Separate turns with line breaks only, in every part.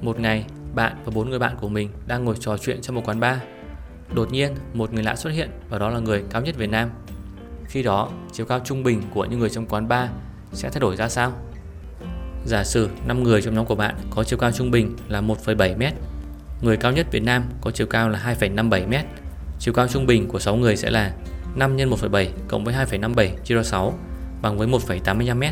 Một ngày, bạn và bốn người bạn của mình đang ngồi trò chuyện trong một quán bar. Đột nhiên, một người lạ xuất hiện và đó là người cao nhất Việt Nam. Khi đó, chiều cao trung bình của những người trong quán bar sẽ thay đổi ra sao? Giả sử 5 người trong nhóm của bạn có chiều cao trung bình là 1,7 m. Người cao nhất Việt Nam có chiều cao là 2,57 m. Chiều cao trung bình của 6 người sẽ là 5 x 1,7 cộng với 2,57 chia cho 6 bằng với 1,85 m.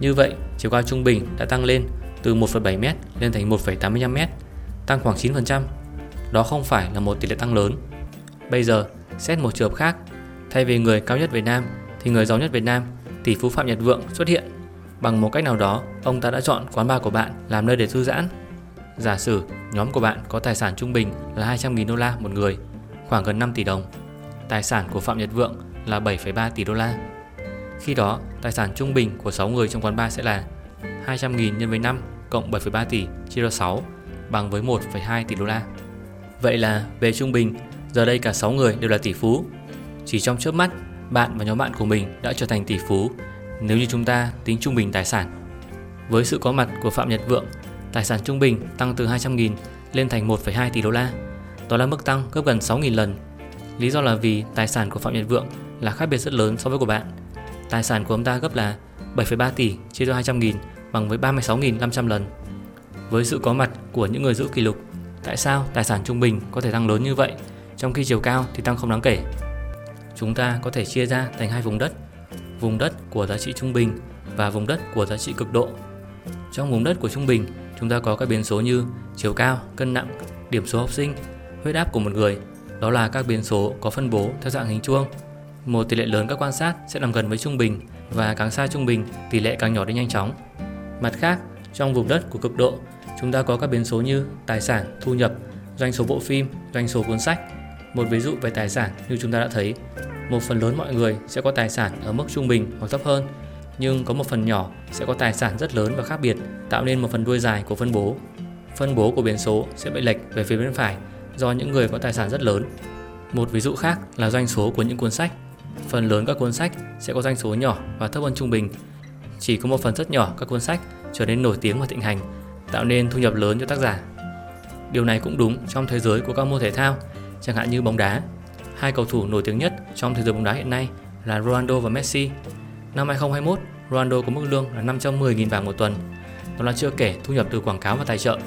Như vậy, chiều cao trung bình đã tăng lên từ 1,7 m lên thành 1,85 m, tăng khoảng 9%. Đó không phải là một tỷ lệ tăng lớn. Bây giờ, xét một trường hợp khác, thay vì người cao nhất Việt Nam thì người giàu nhất Việt Nam, tỷ phú Phạm Nhật Vượng xuất hiện. Bằng một cách nào đó, ông ta đã chọn quán bar của bạn làm nơi để thư giãn. Giả sử nhóm của bạn có tài sản trung bình là 200.000 đô la một người, khoảng gần 5 tỷ đồng. Tài sản của Phạm Nhật Vượng là 7,3 tỷ đô la. Khi đó, tài sản trung bình của 6 người trong quán bar sẽ là 200.000 nhân với 5 cộng 7,3 tỷ chia cho 6 bằng với 1,2 tỷ đô la. Vậy là về trung bình, giờ đây cả 6 người đều là tỷ phú. Chỉ trong chớp mắt, bạn và nhóm bạn của mình đã trở thành tỷ phú nếu như chúng ta tính trung bình tài sản. Với sự có mặt của Phạm Nhật Vượng, tài sản trung bình tăng từ 200.000 lên thành 1,2 tỷ đô la. Đó là mức tăng gấp gần 6.000 lần. Lý do là vì tài sản của Phạm Nhật Vượng là khác biệt rất lớn so với của bạn. Tài sản của ông ta gấp là 7,3 tỷ chia cho 200.000 bằng với 36.500 lần. Với sự có mặt của những người giữ kỷ lục, tại sao tài sản trung bình có thể tăng lớn như vậy, trong khi chiều cao thì tăng không đáng kể? Chúng ta có thể chia ra thành hai vùng đất, vùng đất của giá trị trung bình và vùng đất của giá trị cực độ. Trong vùng đất của trung bình, chúng ta có các biến số như chiều cao, cân nặng, điểm số học sinh, huyết áp của một người. Đó là các biến số có phân bố theo dạng hình chuông. Một tỷ lệ lớn các quan sát sẽ nằm gần với trung bình và càng xa trung bình, tỷ lệ càng nhỏ đi nhanh chóng. Mặt khác, trong vùng đất của cực độ, chúng ta có các biến số như tài sản, thu nhập, doanh số bộ phim, doanh số cuốn sách. Một ví dụ về tài sản như chúng ta đã thấy, một phần lớn mọi người sẽ có tài sản ở mức trung bình hoặc thấp hơn, nhưng có một phần nhỏ sẽ có tài sản rất lớn và khác biệt, tạo nên một phần đuôi dài của phân bố. Phân bố của biến số sẽ bị lệch về phía bên phải do những người có tài sản rất lớn. Một ví dụ khác là doanh số của những cuốn sách. Phần lớn các cuốn sách sẽ có doanh số nhỏ và thấp hơn trung bình. Chỉ có một phần rất nhỏ các cuốn sách trở nên nổi tiếng và thịnh hành, tạo nên thu nhập lớn cho tác giả. Điều này cũng đúng trong thế giới của các môn thể thao, chẳng hạn như bóng đá. Hai cầu thủ nổi tiếng nhất trong thế giới bóng đá hiện nay là Ronaldo và Messi. Năm 2021, Ronaldo có mức lương là 510.000 bảng một tuần. Đó là chưa kể thu nhập từ quảng cáo và tài trợ.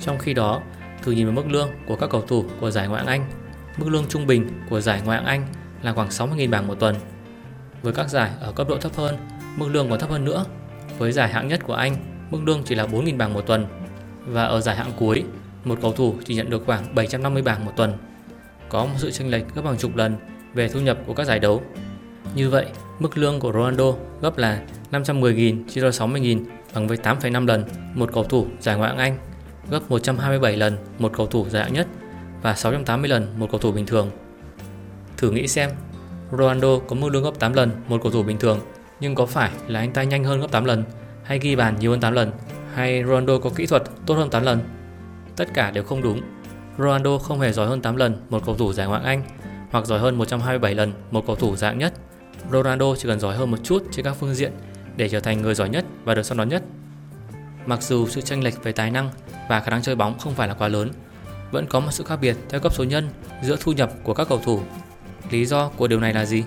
Trong khi đó, thử nhìn vào mức lương của các cầu thủ của giải Ngoại hạng Anh. Mức lương trung bình của giải Ngoại hạng Anh là khoảng 60.000 bảng một tuần. Với các giải ở cấp độ thấp hơn, mức lương còn thấp hơn nữa. Với giải hạng nhất của Anh, mức lương chỉ là 4.000 bảng một tuần. Và ở giải hạng cuối, một cầu thủ chỉ nhận được khoảng 750 bảng một tuần. Có một sự chênh lệch gấp hàng chục lần về thu nhập của các giải đấu. Như vậy, mức lương của Ronaldo gấp là 510.000 chia cho 60.000 bằng với 8,5 lần một cầu thủ giải Ngoại hạng Anh, gấp 127 lần một cầu thủ giải hạng nhất và 680 lần một cầu thủ bình thường. Thử nghĩ xem, Ronaldo có mức lương gấp 8 lần một cầu thủ bình thường, nhưng có phải là anh ta nhanh hơn gấp 8 lần, hay ghi bàn nhiều hơn 8 lần, hay Ronaldo có kỹ thuật tốt hơn 8 lần? Tất cả đều không đúng. Ronaldo không hề giỏi hơn 8 lần một cầu thủ giải Ngoại Anh, hoặc giỏi hơn 127 lần một cầu thủ dạng nhất. Ronaldo chỉ cần giỏi hơn một chút trên các phương diện để trở thành người giỏi nhất và được săn đón nhất. Mặc dù sự chênh lệch về tài năng và khả năng chơi bóng không phải là quá lớn, vẫn có một sự khác biệt theo cấp số nhân giữa thu nhập của các cầu thủ. Lý do của điều này là gì?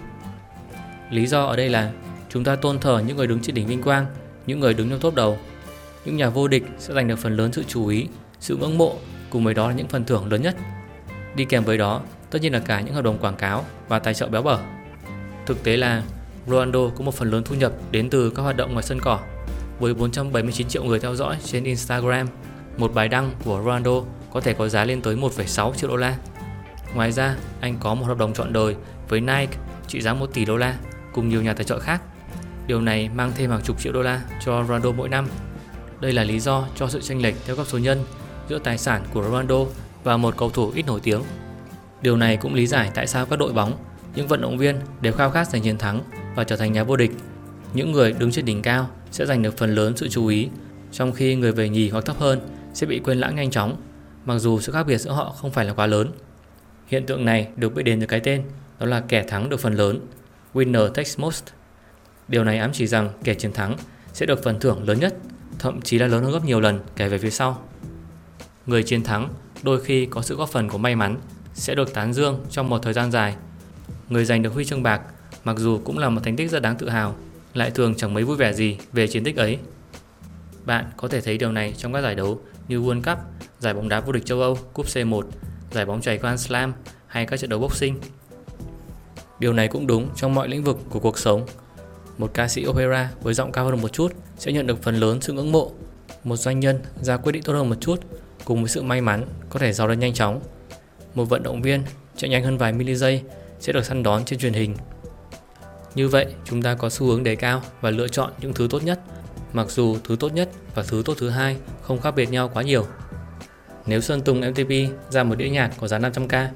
Lý do ở đây là chúng ta tôn thờ những người đứng trên đỉnh vinh quang, những người đứng trong top đầu. Những nhà vô địch sẽ giành được phần lớn sự chú ý, sự ngưỡng mộ, cùng với đó là những phần thưởng lớn nhất. Đi kèm với đó, tất nhiên là cả những hợp đồng quảng cáo và tài trợ béo bở. Thực tế là Ronaldo có một phần lớn thu nhập đến từ các hoạt động ngoài sân cỏ. Với 479 triệu người theo dõi trên Instagram, một bài đăng của Ronaldo có thể có giá lên tới 1,6 triệu đô la. Ngoài ra, anh có một hợp đồng trọn đời với Nike trị giá 1 tỷ đô la cùng nhiều nhà tài trợ khác. Điều này mang thêm hàng chục triệu đô la cho Ronaldo mỗi năm. Đây là lý do cho sự chênh lệch theo các số nhân giữa tài sản của Ronaldo và một cầu thủ ít nổi tiếng. Điều này cũng lý giải tại sao các đội bóng, những vận động viên đều khao khát giành chiến thắng và trở thành nhà vô địch. Những người đứng trên đỉnh cao sẽ giành được phần lớn sự chú ý, trong khi người về nhì hoặc thấp hơn sẽ bị quên lãng nhanh chóng, mặc dù sự khác biệt giữa họ không phải là quá lớn. Hiện tượng này được biết đến từ cái tên, đó là kẻ thắng được phần lớn, winner takes most. Điều này ám chỉ rằng kẻ chiến thắng sẽ được phần thưởng lớn nhất, thậm chí là lớn hơn gấp nhiều lần kể về phía sau. Người chiến thắng đôi khi có sự góp phần của may mắn sẽ được tán dương trong một thời gian dài. Người giành được huy chương bạc mặc dù cũng là một thành tích rất đáng tự hào, lại thường chẳng mấy vui vẻ gì về chiến tích ấy. Bạn có thể thấy điều này trong các giải đấu như World Cup, giải bóng đá vô địch châu Âu, Cúp C1, giải bóng chày Grand Slam hay các trận đấu boxing. Điều này cũng đúng trong mọi lĩnh vực của cuộc sống. Một ca sĩ opera với giọng cao hơn một chút sẽ nhận được phần lớn sự ngưỡng mộ. Một doanh nhân ra quyết định tốt hơn một chút cùng với sự may mắn có thể giàu lên nhanh chóng. Một vận động viên chạy nhanh hơn vài mili giây sẽ được săn đón trên truyền hình. Như vậy, chúng ta có xu hướng đề cao và lựa chọn những thứ tốt nhất, mặc dù thứ tốt nhất và thứ tốt thứ hai không khác biệt nhau quá nhiều. Nếu Sơn Tùng MTP ra một đĩa nhạc có giá 500k,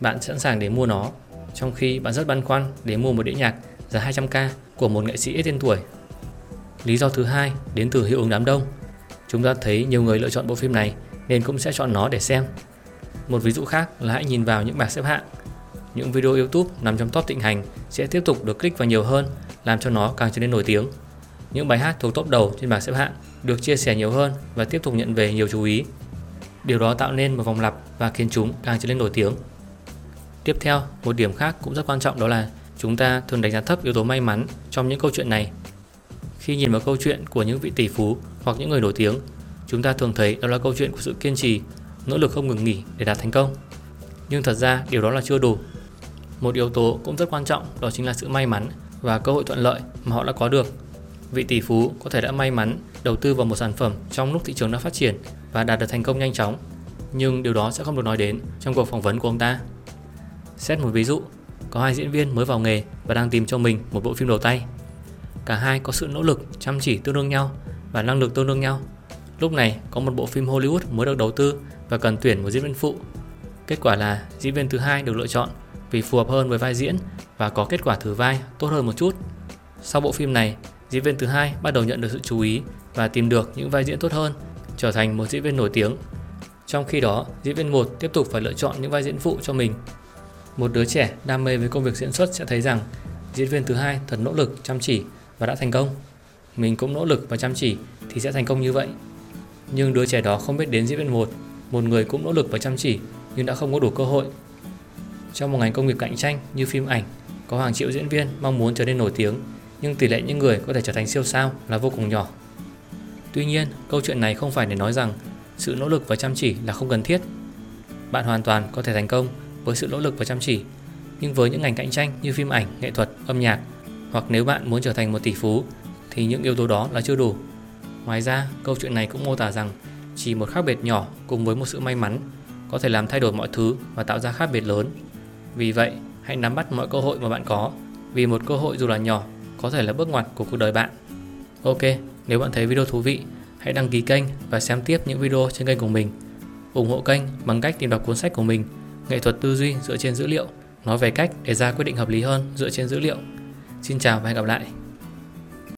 bạn sẵn sàng để mua nó, trong khi bạn rất băn khoăn để mua một đĩa nhạc giá 200k của một nghệ sĩ tên tuổi. Lý do thứ hai đến từ hiệu ứng đám đông. Chúng ta thấy nhiều người lựa chọn bộ phim này nên cũng sẽ chọn nó để xem. Một ví dụ khác là hãy nhìn vào những bảng xếp hạng. Những video YouTube nằm trong top thịnh hành sẽ tiếp tục được click vào nhiều hơn, làm cho nó càng trở nên nổi tiếng. Những bài hát thuộc top đầu trên bảng xếp hạng được chia sẻ nhiều hơn và tiếp tục nhận về nhiều chú ý. Điều đó tạo nên một vòng lặp và khiến chúng càng trở nên nổi tiếng. Tiếp theo, một điểm khác cũng rất quan trọng đó là chúng ta thường đánh giá thấp yếu tố may mắn trong những câu chuyện này. Khi nhìn vào câu chuyện của những vị tỷ phú hoặc những người nổi tiếng, chúng ta thường thấy đó là câu chuyện của sự kiên trì, nỗ lực không ngừng nghỉ để đạt thành công. Nhưng thật ra điều đó là chưa đủ. Một yếu tố cũng rất quan trọng đó chính là sự may mắn và cơ hội thuận lợi mà họ đã có được. Vị tỷ phú có thể đã may mắn đầu tư vào một sản phẩm trong lúc thị trường đã phát triển và đạt được thành công nhanh chóng, nhưng điều đó sẽ không được nói đến trong cuộc phỏng vấn của ông ta. Xét một ví dụ, có hai diễn viên mới vào nghề và đang tìm cho mình một bộ phim đầu tay. Cả hai có sự nỗ lực, chăm chỉ tương đương nhau và năng lực tương đương nhau. Lúc này có một bộ phim Hollywood mới được đầu tư và cần tuyển một diễn viên phụ. Kết quả là diễn viên thứ hai được lựa chọn vì phù hợp hơn với vai diễn và có kết quả thử vai tốt hơn một chút. Sau bộ phim này, diễn viên thứ hai bắt đầu nhận được sự chú ý và tìm được những vai diễn tốt hơn, trở thành một diễn viên nổi tiếng. Trong khi đó, diễn viên một tiếp tục phải lựa chọn những vai diễn phụ cho mình một đứa trẻ đam mê với công việc diễn xuất sẽ thấy rằng diễn viên thứ hai thật nỗ lực, chăm chỉ và đã thành công. Mình cũng nỗ lực và chăm chỉ thì sẽ thành công như vậy. Nhưng đứa trẻ đó không biết đến diễn viên một, một người cũng nỗ lực và chăm chỉ nhưng đã không có đủ cơ hội. Trong một ngành công nghiệp cạnh tranh như phim ảnh, có hàng triệu diễn viên mong muốn trở nên nổi tiếng, nhưng tỷ lệ những người có thể trở thành siêu sao là vô cùng nhỏ. Tuy nhiên, câu chuyện này không phải để nói rằng sự nỗ lực và chăm chỉ là không cần thiết. Bạn hoàn toàn có thể thành công với sự nỗ lực và chăm chỉ. Nhưng với những ngành cạnh tranh như phim ảnh, nghệ thuật, âm nhạc hoặc nếu bạn muốn trở thành một tỷ phú thì những yếu tố đó là chưa đủ. Ngoài ra, câu chuyện này cũng mô tả rằng chỉ một khác biệt nhỏ cùng với một sự may mắn có thể làm thay đổi mọi thứ và tạo ra khác biệt lớn. Vì vậy, hãy nắm bắt mọi cơ hội mà bạn có, vì một cơ hội dù là nhỏ có thể là bước ngoặt của cuộc đời bạn. Ok, nếu bạn thấy video thú vị, hãy đăng ký kênh và xem tiếp những video trên kênh của mình. ủng hộ kênh bằng cách tìm đọc cuốn sách của mình nghệ thuật tư duy dựa trên dữ liệu, nói về cách để ra quyết định hợp lý hơn dựa trên dữ liệu. Xin chào và hẹn gặp lại.